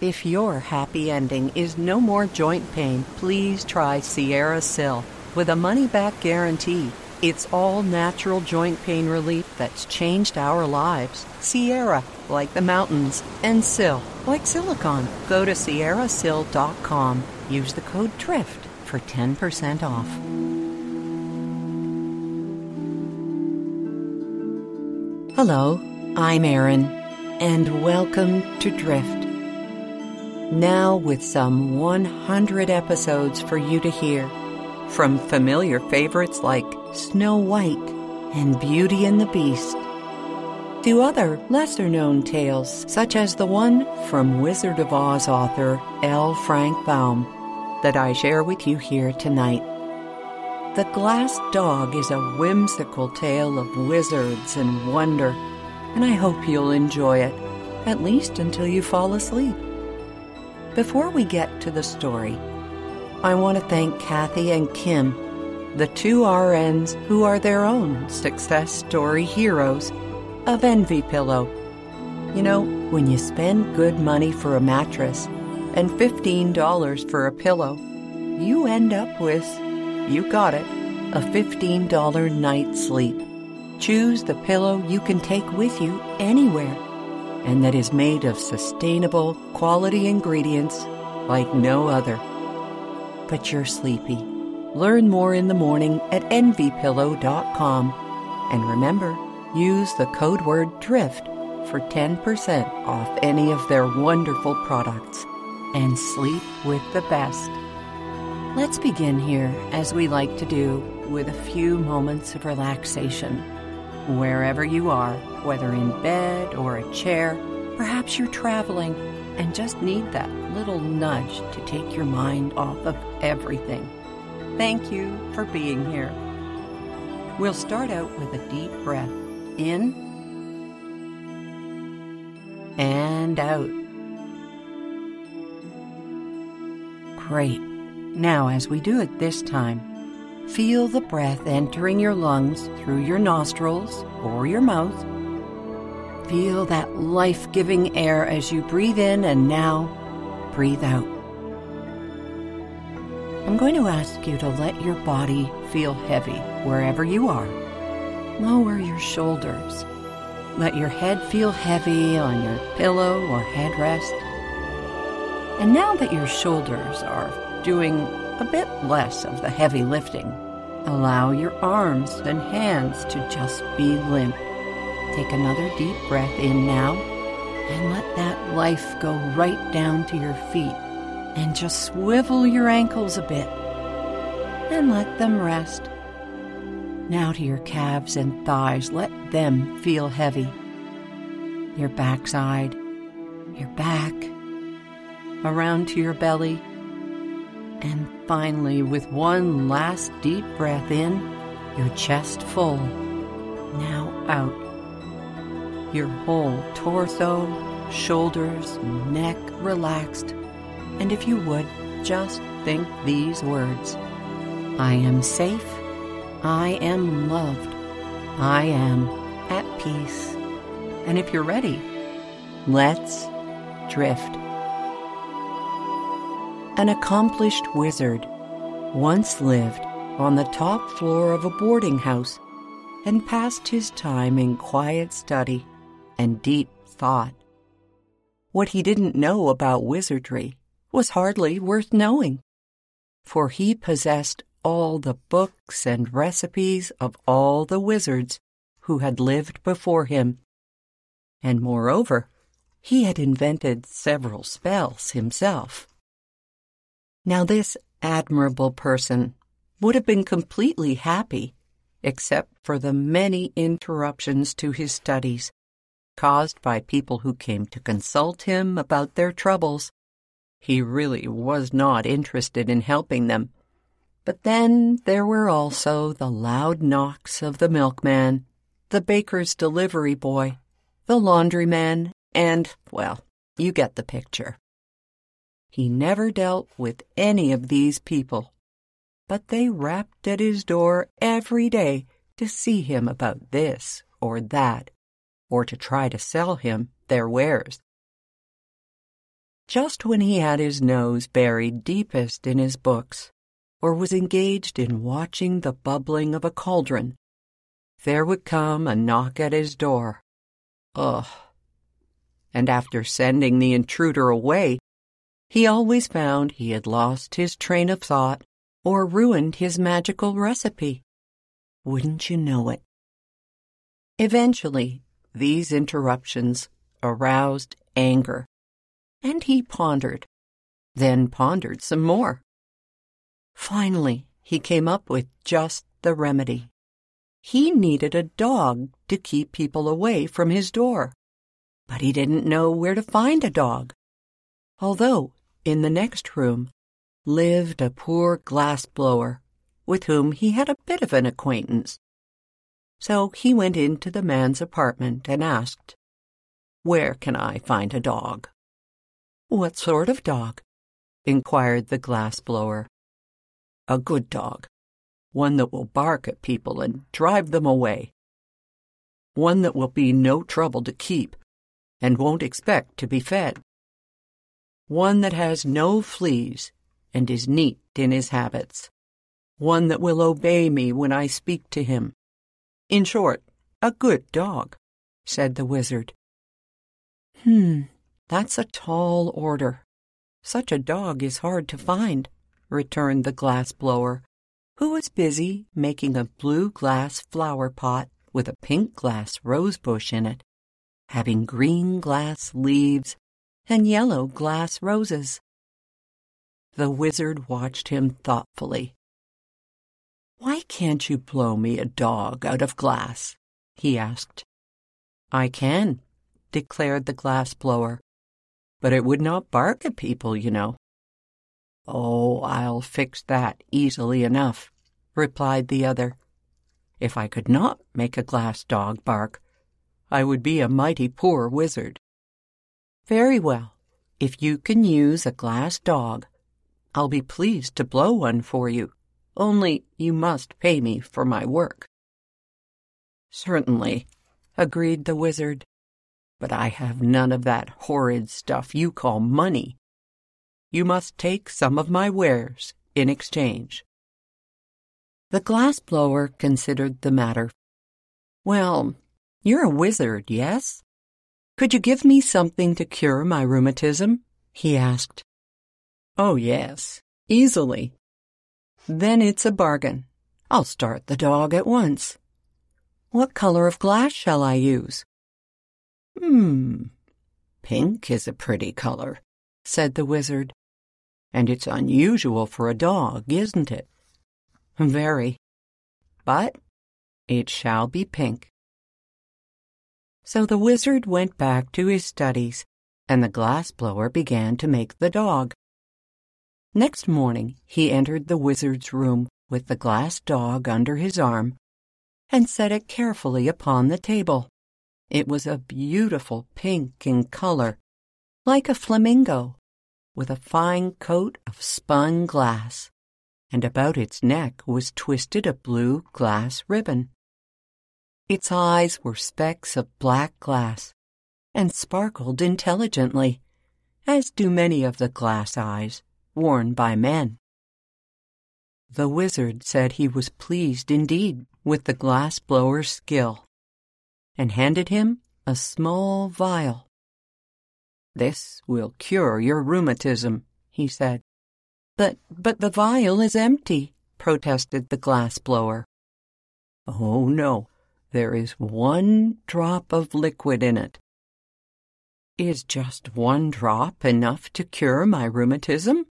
If your happy ending is no more joint pain, please try SierraSil with a money back guarantee. It's all natural joint pain relief that's changed our lives. Sierra, like the mountains, and Sil, like silicon. Go to sierrasil.com. Use the code DRIFT for 10% off. Hello, I'm Erin, and welcome to Drift. Now, with some 100 episodes for you to hear, from familiar favorites like Snow White and Beauty and the Beast, to other lesser known tales, such as the one from Wizard of Oz author L. Frank Baum, that I share with you here tonight. The Glass Dog is a whimsical tale of wizards and wonder, and I hope you'll enjoy it, at least until you fall asleep. Before we get to the story, I want to thank Kathy and Kim, the two RNs who are their own success story heroes of Envy Pillow. You know, when you spend good money for a mattress and $15 for a pillow, you end up with you got it. A $15 night's sleep. Choose the pillow you can take with you anywhere and that is made of sustainable, quality ingredients like no other. But you're sleepy. Learn more in the morning at envypillow.com. And remember, use the code word DRIFT for 10% off any of their wonderful products. And sleep with the best. Let's begin here, as we like to do, with a few moments of relaxation. Wherever you are, whether in bed or a chair, perhaps you're traveling and just need that little nudge to take your mind off of everything. Thank you for being here. We'll start out with a deep breath in and out. Great. Now, as we do it this time, feel the breath entering your lungs through your nostrils or your mouth. Feel that life giving air as you breathe in and now breathe out. I'm going to ask you to let your body feel heavy wherever you are. Lower your shoulders. Let your head feel heavy on your pillow or headrest. And now that your shoulders are doing a bit less of the heavy lifting. Allow your arms and hands to just be limp. Take another deep breath in now and let that life go right down to your feet. And just swivel your ankles a bit and let them rest. Now to your calves and thighs, let them feel heavy. Your backside, your back, around to your belly and finally, with one last deep breath in, your chest full. Now out. Your whole torso, shoulders, neck relaxed. And if you would, just think these words I am safe. I am loved. I am at peace. And if you're ready, let's drift. An accomplished wizard once lived on the top floor of a boarding house and passed his time in quiet study and deep thought. What he didn't know about wizardry was hardly worth knowing, for he possessed all the books and recipes of all the wizards who had lived before him. And moreover, he had invented several spells himself. Now, this admirable person would have been completely happy except for the many interruptions to his studies caused by people who came to consult him about their troubles. He really was not interested in helping them. But then there were also the loud knocks of the milkman, the baker's delivery boy, the laundryman, and, well, you get the picture. He never dealt with any of these people, but they rapped at his door every day to see him about this or that, or to try to sell him their wares. just when he had his nose buried deepest in his books, or was engaged in watching the bubbling of a cauldron, there would come a knock at his door. Ugh. And after sending the intruder away, he always found he had lost his train of thought or ruined his magical recipe. Wouldn't you know it? Eventually, these interruptions aroused anger, and he pondered, then pondered some more. Finally, he came up with just the remedy. He needed a dog to keep people away from his door, but he didn't know where to find a dog. Although, in the next room, lived a poor glass blower with whom he had a bit of an acquaintance. So he went into the man's apartment and asked, Where can I find a dog? What sort of dog? inquired the glass blower. A good dog, one that will bark at people and drive them away. One that will be no trouble to keep and won't expect to be fed. One that has no fleas and is neat in his habits. One that will obey me when I speak to him. In short, a good dog, said the wizard. Hmm, that's a tall order. Such a dog is hard to find, returned the glass blower, who was busy making a blue glass flower pot with a pink glass rose bush in it, having green glass leaves and yellow glass roses. The wizard watched him thoughtfully. Why can't you blow me a dog out of glass? he asked. I can, declared the glass blower, but it would not bark at people, you know. Oh, I'll fix that easily enough, replied the other. If I could not make a glass dog bark, I would be a mighty poor wizard. Very well. If you can use a glass dog, I'll be pleased to blow one for you, only you must pay me for my work. Certainly, agreed the wizard, but I have none of that horrid stuff you call money. You must take some of my wares in exchange. The glass blower considered the matter. Well, you're a wizard, yes? Could you give me something to cure my rheumatism? he asked. Oh, yes, easily. Then it's a bargain. I'll start the dog at once. What color of glass shall I use? Hmm, pink is a pretty color, said the wizard. And it's unusual for a dog, isn't it? Very. But it shall be pink. So the wizard went back to his studies, and the glass blower began to make the dog. Next morning he entered the wizard's room with the glass dog under his arm and set it carefully upon the table. It was a beautiful pink in color, like a flamingo, with a fine coat of spun glass, and about its neck was twisted a blue glass ribbon. Its eyes were specks of black glass and sparkled intelligently, as do many of the glass eyes worn by men. The wizard said he was pleased indeed with the glass blower's skill, and handed him a small vial. This will cure your rheumatism, he said. But, but the vial is empty, protested the glass blower. Oh, no, there is one drop of liquid in it. Is just one drop enough to cure my rheumatism?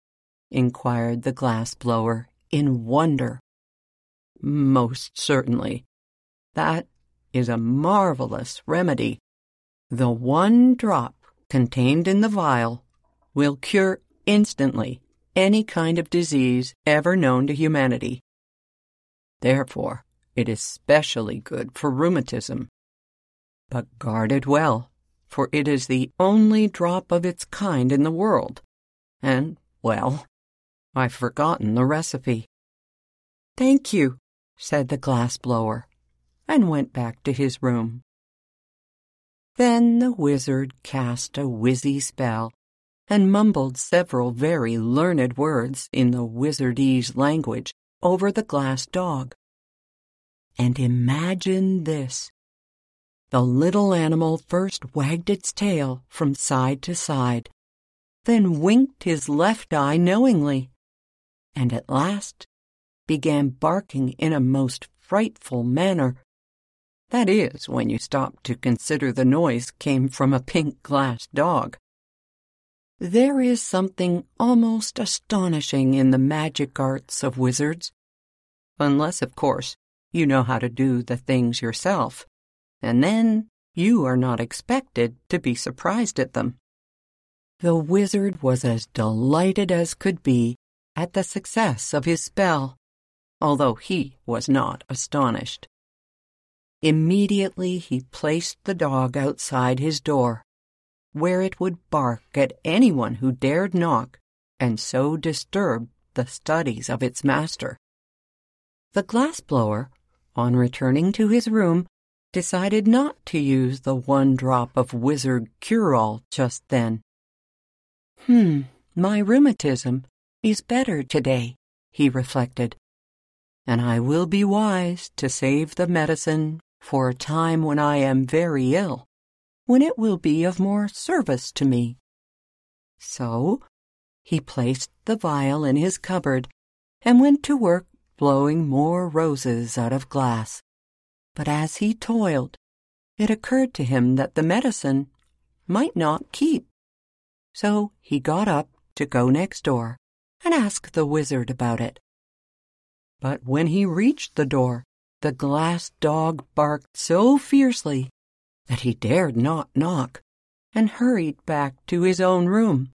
inquired the glass blower in wonder. Most certainly. That is a marvelous remedy. The one drop contained in the vial will cure instantly any kind of disease ever known to humanity. Therefore, it is specially good for rheumatism. But guard it well, for it is the only drop of its kind in the world. And, well, I've forgotten the recipe. Thank you, said the glass blower, and went back to his room. Then the wizard cast a wizzy spell and mumbled several very learned words in the wizardese language over the glass dog. And imagine this. The little animal first wagged its tail from side to side, then winked his left eye knowingly, and at last began barking in a most frightful manner. That is, when you stop to consider the noise came from a pink glass dog. There is something almost astonishing in the magic arts of wizards. Unless, of course, you know how to do the things yourself, and then you are not expected to be surprised at them. The wizard was as delighted as could be at the success of his spell, although he was not astonished. Immediately he placed the dog outside his door where it would bark at anyone who dared knock and so disturb the studies of its master. The glassblower, on returning to his room, decided not to use the one drop of wizard cure-all just then. Hmm, my rheumatism is better today, he reflected, and I will be wise to save the medicine for a time when I am very ill when it will be of more service to me. So he placed the vial in his cupboard and went to work blowing more roses out of glass. But as he toiled, it occurred to him that the medicine might not keep. So he got up to go next door and ask the wizard about it. But when he reached the door, the glass dog barked so fiercely that he dared not knock, and hurried back to his own room.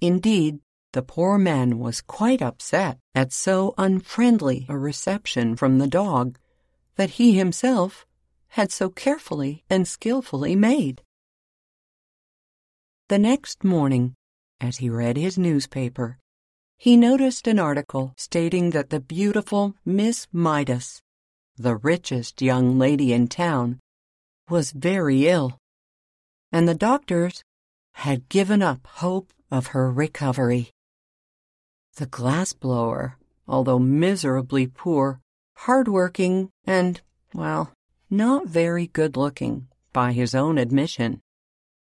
Indeed, the poor man was quite upset at so unfriendly a reception from the dog that he himself had so carefully and skilfully made. The next morning, as he read his newspaper, he noticed an article stating that the beautiful Miss Midas, the richest young lady in town, was very ill, and the doctors had given up hope of her recovery. The glassblower, although miserably poor, hard-working, and, well, not very good-looking by his own admission,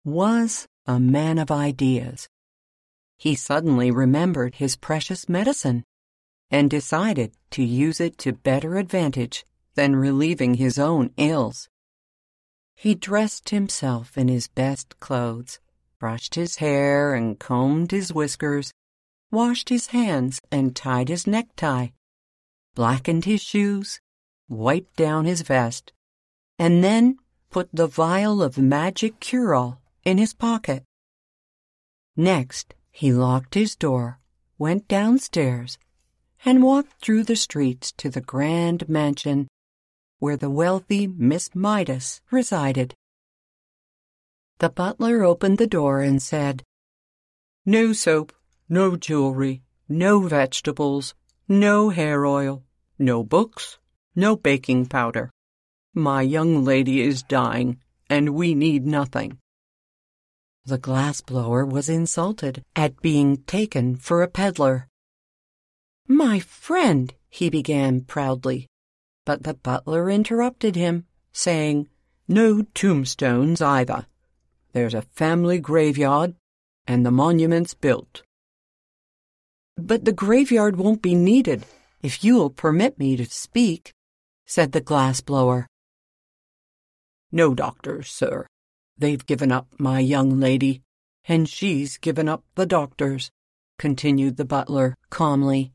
was a man of ideas. He suddenly remembered his precious medicine and decided to use it to better advantage than relieving his own ills. He dressed himself in his best clothes, brushed his hair and combed his whiskers, washed his hands and tied his necktie, blackened his shoes, wiped down his vest, and then put the vial of magic cure-all in his pocket. Next, he locked his door, went downstairs, and walked through the streets to the grand mansion where the wealthy Miss Midas resided. The butler opened the door and said, No soap, no jewelry, no vegetables, no hair oil, no books, no baking powder. My young lady is dying, and we need nothing. The glassblower was insulted at being taken for a peddler. My friend, he began proudly, but the butler interrupted him, saying, No tombstones either. There's a family graveyard, and the monument's built. But the graveyard won't be needed if you'll permit me to speak, said the glassblower. No doctors, sir. They've given up my young lady, and she's given up the doctors, continued the butler calmly.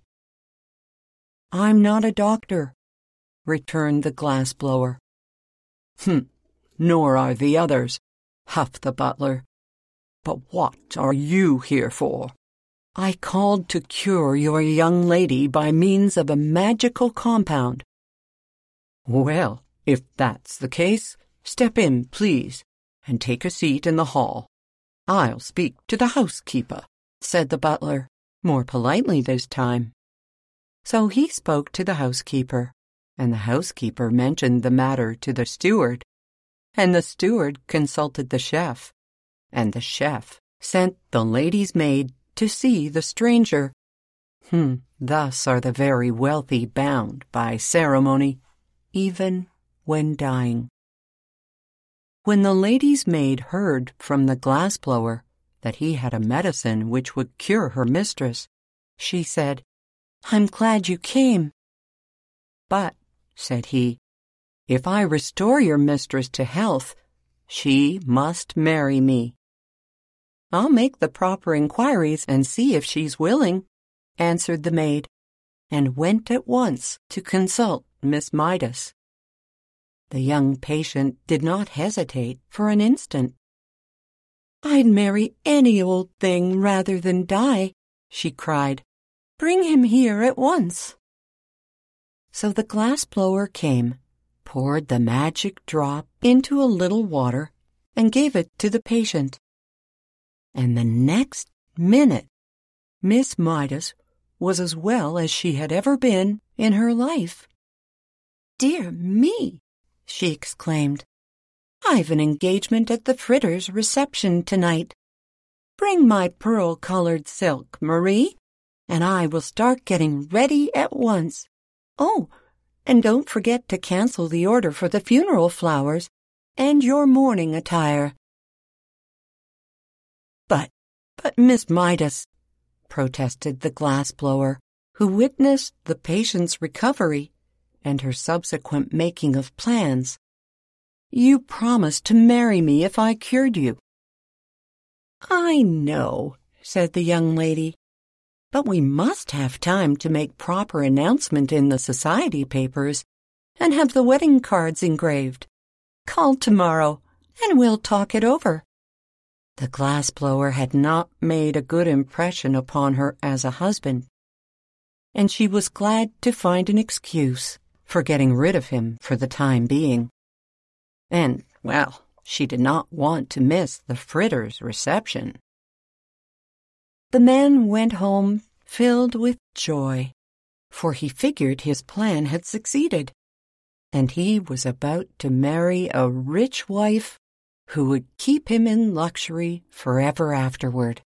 I'm not a doctor, returned the glassblower. Hm, nor are the others, huffed the butler. But what are you here for? I called to cure your young lady by means of a magical compound. Well, if that's the case, step in, please, and take a seat in the hall. I'll speak to the housekeeper, said the butler, more politely this time. So he spoke to the housekeeper, and the housekeeper mentioned the matter to the steward, and the steward consulted the chef, and the chef sent the lady's maid to see the stranger. Hmm, thus are the very wealthy bound by ceremony, even when dying. When the lady's maid heard from the glass blower that he had a medicine which would cure her mistress, she said, I'm glad you came. But, said he, if I restore your mistress to health, she must marry me. I'll make the proper inquiries and see if she's willing, answered the maid, and went at once to consult Miss Midas. The young patient did not hesitate for an instant. I'd marry any old thing rather than die, she cried. Bring him here at once. So the glass blower came, poured the magic drop into a little water, and gave it to the patient. And the next minute, Miss Midas was as well as she had ever been in her life. Dear me, she exclaimed. I've an engagement at the Fritters' reception tonight. Bring my pearl-colored silk, Marie, and I will start getting ready at once. Oh, and don't forget to cancel the order for the funeral flowers and your mourning attire. But, Miss Midas, protested the glass blower, who witnessed the patient's recovery and her subsequent making of plans. You promised to marry me if I cured you. I know, said the young lady, but we must have time to make proper announcement in the society papers and have the wedding cards engraved. Call tomorrow, and we'll talk it over. The glass blower had not made a good impression upon her as a husband, and she was glad to find an excuse for getting rid of him for the time being. And, well, she did not want to miss the Fritters' reception. The man went home filled with joy, for he figured his plan had succeeded, and he was about to marry a rich wife who would keep him in luxury forever afterward.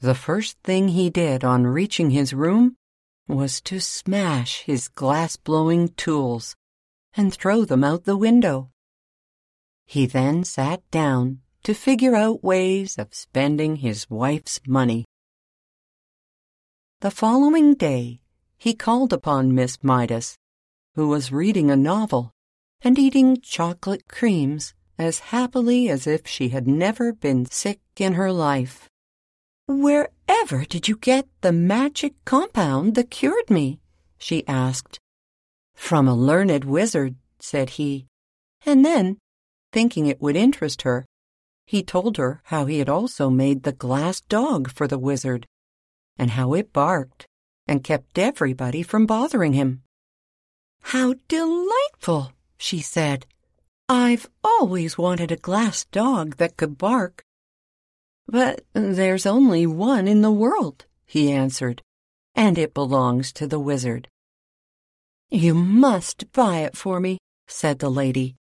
The first thing he did on reaching his room was to smash his glass-blowing tools and throw them out the window. He then sat down to figure out ways of spending his wife's money. The following day, he called upon Miss Midas, who was reading a novel and eating chocolate creams as happily as if she had never been sick in her life. Wherever did you get the magic compound that cured me? she asked. From a learned wizard, said he, and then, thinking it would interest her, he told her how he had also made the glass dog for the wizard, and how it barked and kept everybody from bothering him. How delightful, she said. I've always wanted a glass dog that could bark. But there's only one in the world, he answered, and it belongs to the wizard. You must buy it for me, said the lady.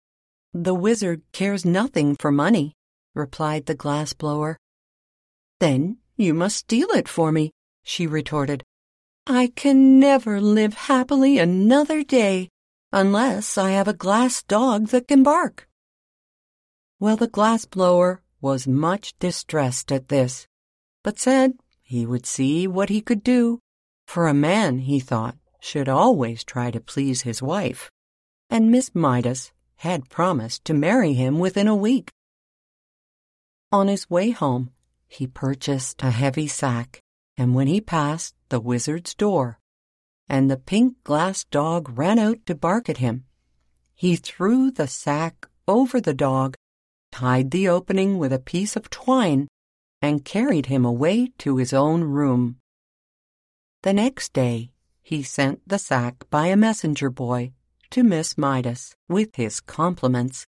The wizard cares nothing for money, replied the glass blower. Then you must steal it for me, she retorted. I can never live happily another day unless I have a glass dog that can bark. Well, the glass blower was much distressed at this, but said he would see what he could do, for a man, he thought, should always try to please his wife, and Miss Midas had promised to marry him within a week. On his way home, he purchased a heavy sack, and when he passed the wizard's door, and the pink glass dog ran out to bark at him. He threw the sack over the dog, tied the opening with a piece of twine, and carried him away to his own room. The next day, he sent the sack by a messenger boy to Miss Midas with his compliments.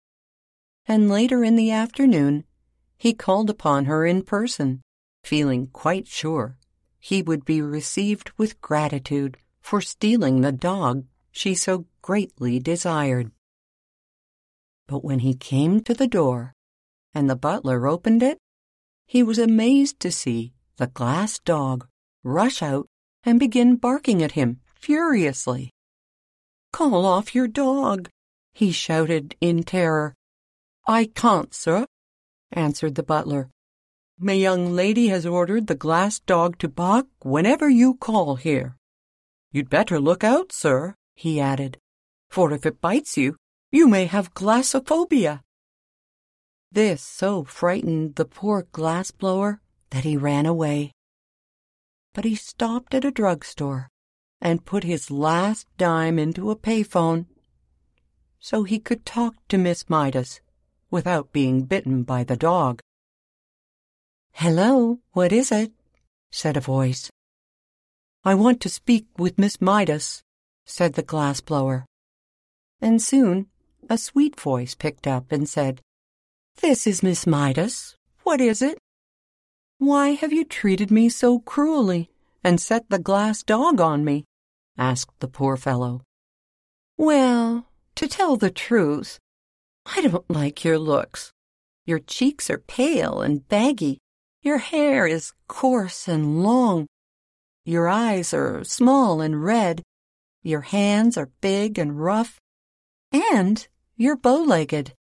And later in the afternoon, he called upon her in person, feeling quite sure he would be received with gratitude for stealing the dog she so greatly desired. But when he came to the door and the butler opened it, he was amazed to see the glass dog rush out and begin barking at him furiously. Call off your dog, he shouted in terror. I can't, sir, answered the butler. My young lady has ordered the glass dog to bark whenever you call here. You'd better look out, sir, he added, for if it bites you, you may have glassophobia. This so frightened the poor glass blower that he ran away. But he stopped at a drugstore and put his last dime into a payphone so he could talk to Miss Midas without being bitten by the dog. Hello, what is it? said a voice. I want to speak with Miss Midas, said the glass blower. And soon a sweet voice picked up and said, This is Miss Midas. What is it? Why have you treated me so cruelly and set the glass dog on me? asked the poor fellow. Well, to tell the truth, I don't like your looks. Your cheeks are pale and baggy. Your hair is coarse and long. Your eyes are small and red. Your hands are big and rough. And you're bow-legged.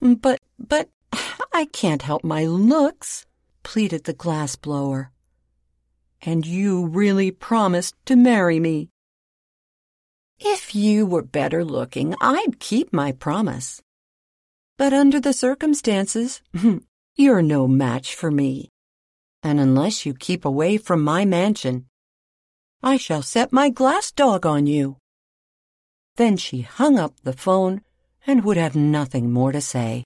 But, but, I can't help my looks, pleaded the glass blower. And you really promised to marry me. If you were better looking, I'd keep my promise. But under the circumstances, you're no match for me. And unless you keep away from my mansion, I shall set my glass dog on you. Then she hung up the phone and would have nothing more to say.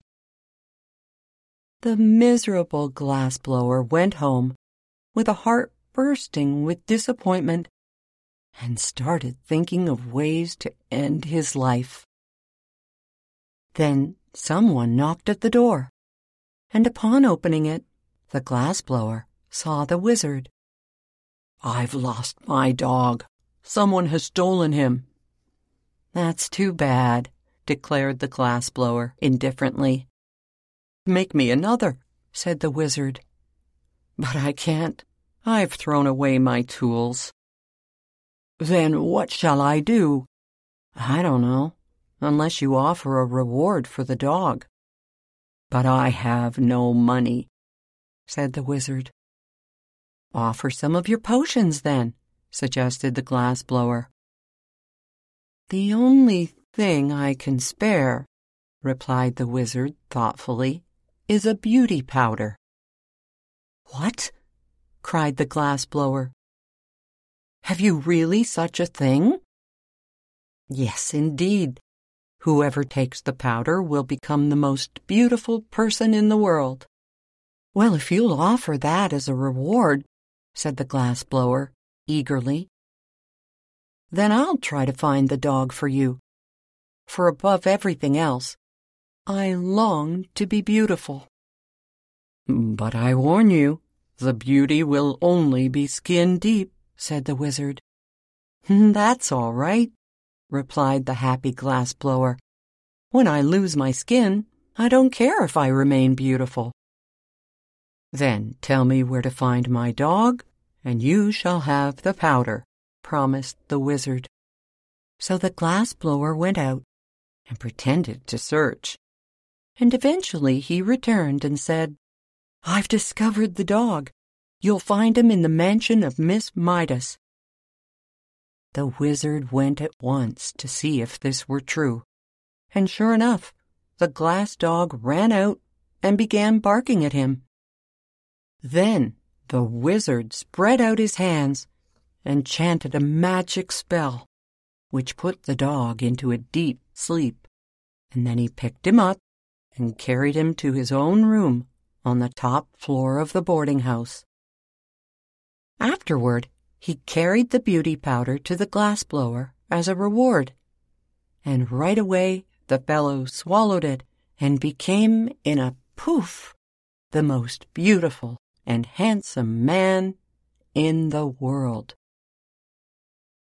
The miserable glassblower went home with a heart bursting with disappointment and started thinking of ways to end his life. Then someone knocked at the door, and upon opening it, the glassblower saw the wizard. I've lost my dog. Someone has stolen him. That's too bad, declared the glassblower indifferently. Make me another, said the wizard. But I can't. I've thrown away my tools. Then what shall I do? I don't know, unless you offer a reward for the dog. But I have no money, said the wizard. Offer some of your potions, then, suggested the glass blower. The only thing I can spare, replied the wizard thoughtfully, is a beauty powder. What? cried the glass blower. Have you really such a thing? Yes, indeed. Whoever takes the powder will become the most beautiful person in the world. Well, if you'll offer that as a reward, said the glass blower eagerly, then I'll try to find the dog for you. For above everything else, I long to be beautiful. But I warn you, the beauty will only be skin deep said the wizard. That's all right, replied the happy glass blower. When I lose my skin, I don't care if I remain beautiful. Then tell me where to find my dog, and you shall have the powder, promised the wizard. So the glass blower went out and pretended to search. And eventually he returned and said, I've discovered the dog. You'll find him in the mansion of Miss Midas. The wizard went at once to see if this were true, and sure enough, the glass dog ran out and began barking at him. Then the wizard spread out his hands and chanted a magic spell, which put the dog into a deep sleep, and then he picked him up and carried him to his own room on the top floor of the boarding house. Afterward, he carried the beauty powder to the glass blower as a reward. And right away the fellow swallowed it and became in a poof the most beautiful and handsome man in the world.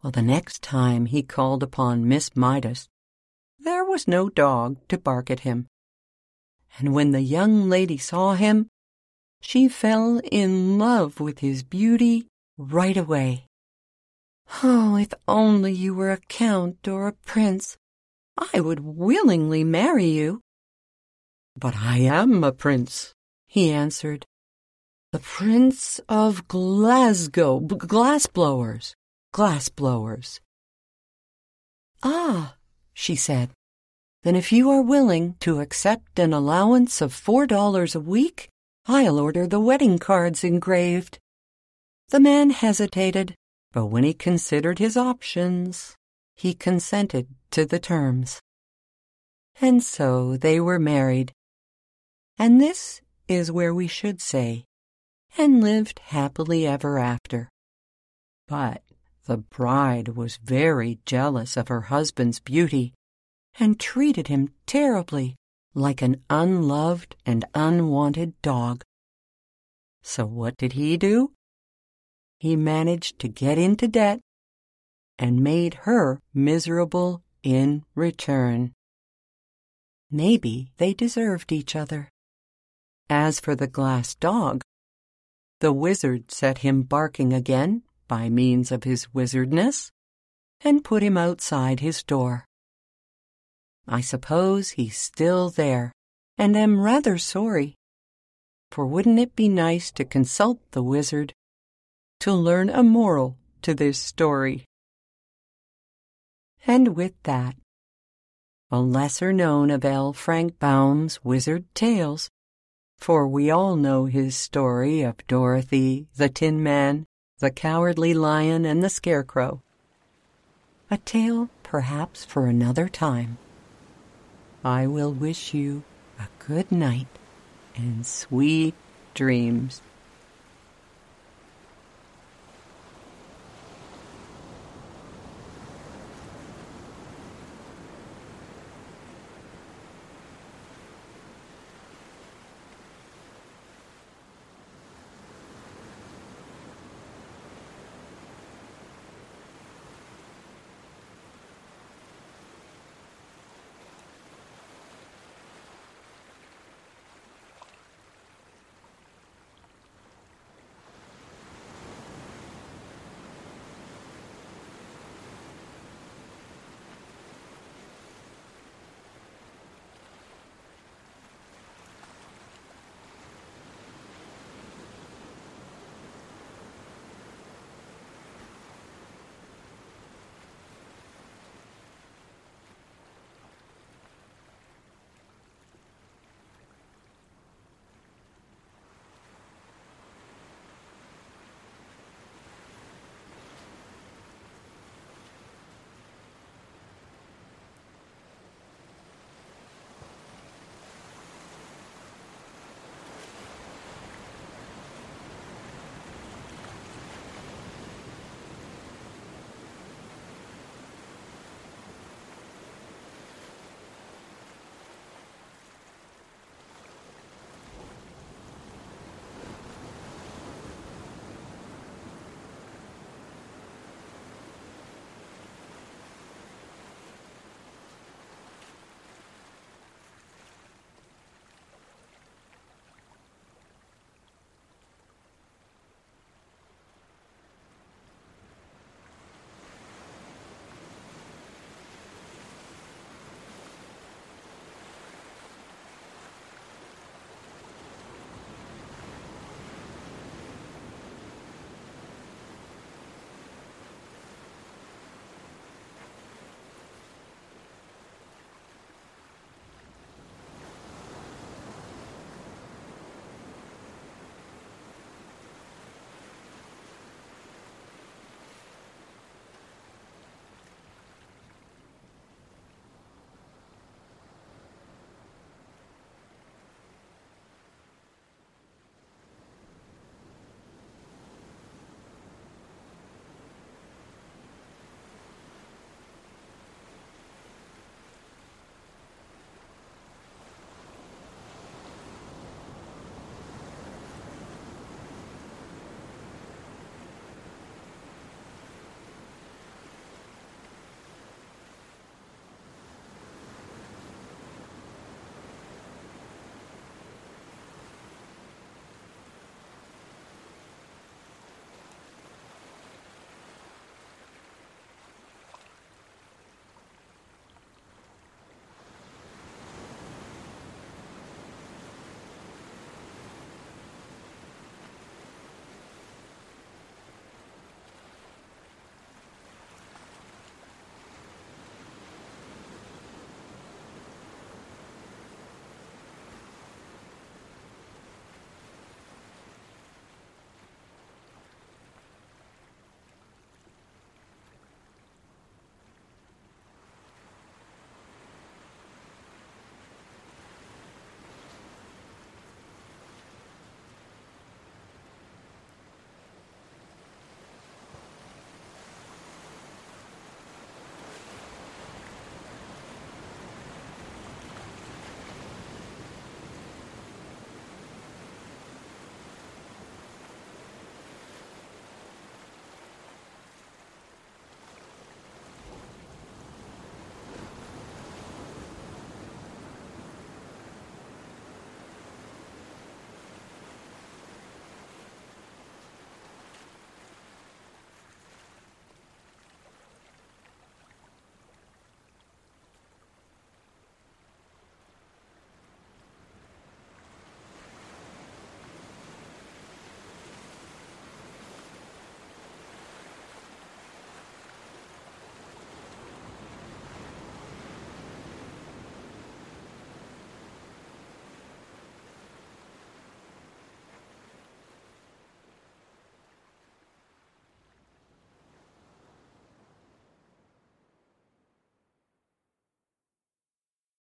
Well, the next time he called upon Miss Midas, there was no dog to bark at him. And when the young lady saw him, she fell in love with his beauty right away. Oh, if only you were a count or a prince, I would willingly marry you. But I am a prince, he answered. The Prince of Glasgow, glass blowers, glass blowers. Ah, she said, then if you are willing to accept an allowance of four dollars a week, I'll order the wedding cards engraved. The man hesitated, but when he considered his options, he consented to the terms. And so they were married. And this is where we should say, and lived happily ever after. But the bride was very jealous of her husband's beauty and treated him terribly like an unloved and unwanted dog. So what did he do? He managed to get into debt and made her miserable in return. Maybe they deserved each other. As for the glass dog, the wizard set him barking again by means of his wizardness and put him outside his door. I suppose he's still there, and am rather sorry. For wouldn't it be nice to consult the wizard to learn a moral to this story? And with that, a lesser known of L. Frank Baum's Wizard Tales, for we all know his story of Dorothy, the Tin Man, the Cowardly Lion, and the Scarecrow. A tale perhaps for another time. I will wish you a good night and sweet dreams.